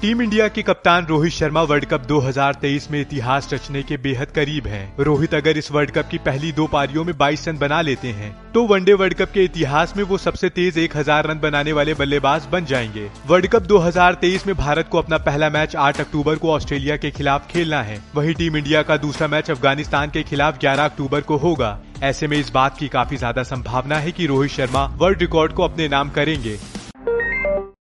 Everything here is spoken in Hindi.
टीम इंडिया के कप्तान रोहित शर्मा वर्ल्ड कप 2023 में इतिहास रचने के बेहद करीब हैं। रोहित अगर इस वर्ल्ड कप की पहली दो पारियों में 22 रन बना लेते हैं तो वनडे वर्ल्ड कप के इतिहास में वो सबसे तेज 1000 रन बनाने वाले बल्लेबाज बन जाएँगे। वर्ल्ड कप 2023 में भारत को अपना पहला मैच 8 अक्टूबर को ऑस्ट्रेलिया के खिलाफ खेलना है। वही टीम इंडिया का दूसरा मैच अफ़गानिस्तान के खिलाफ ग्यारह अक्टूबर को होगा। ऐसे में इस बात की काफ़ी ज़्यादा संभावना है की रोहित शर्मा वर्ल्ड रिकॉर्ड को अपने नाम करेंगे।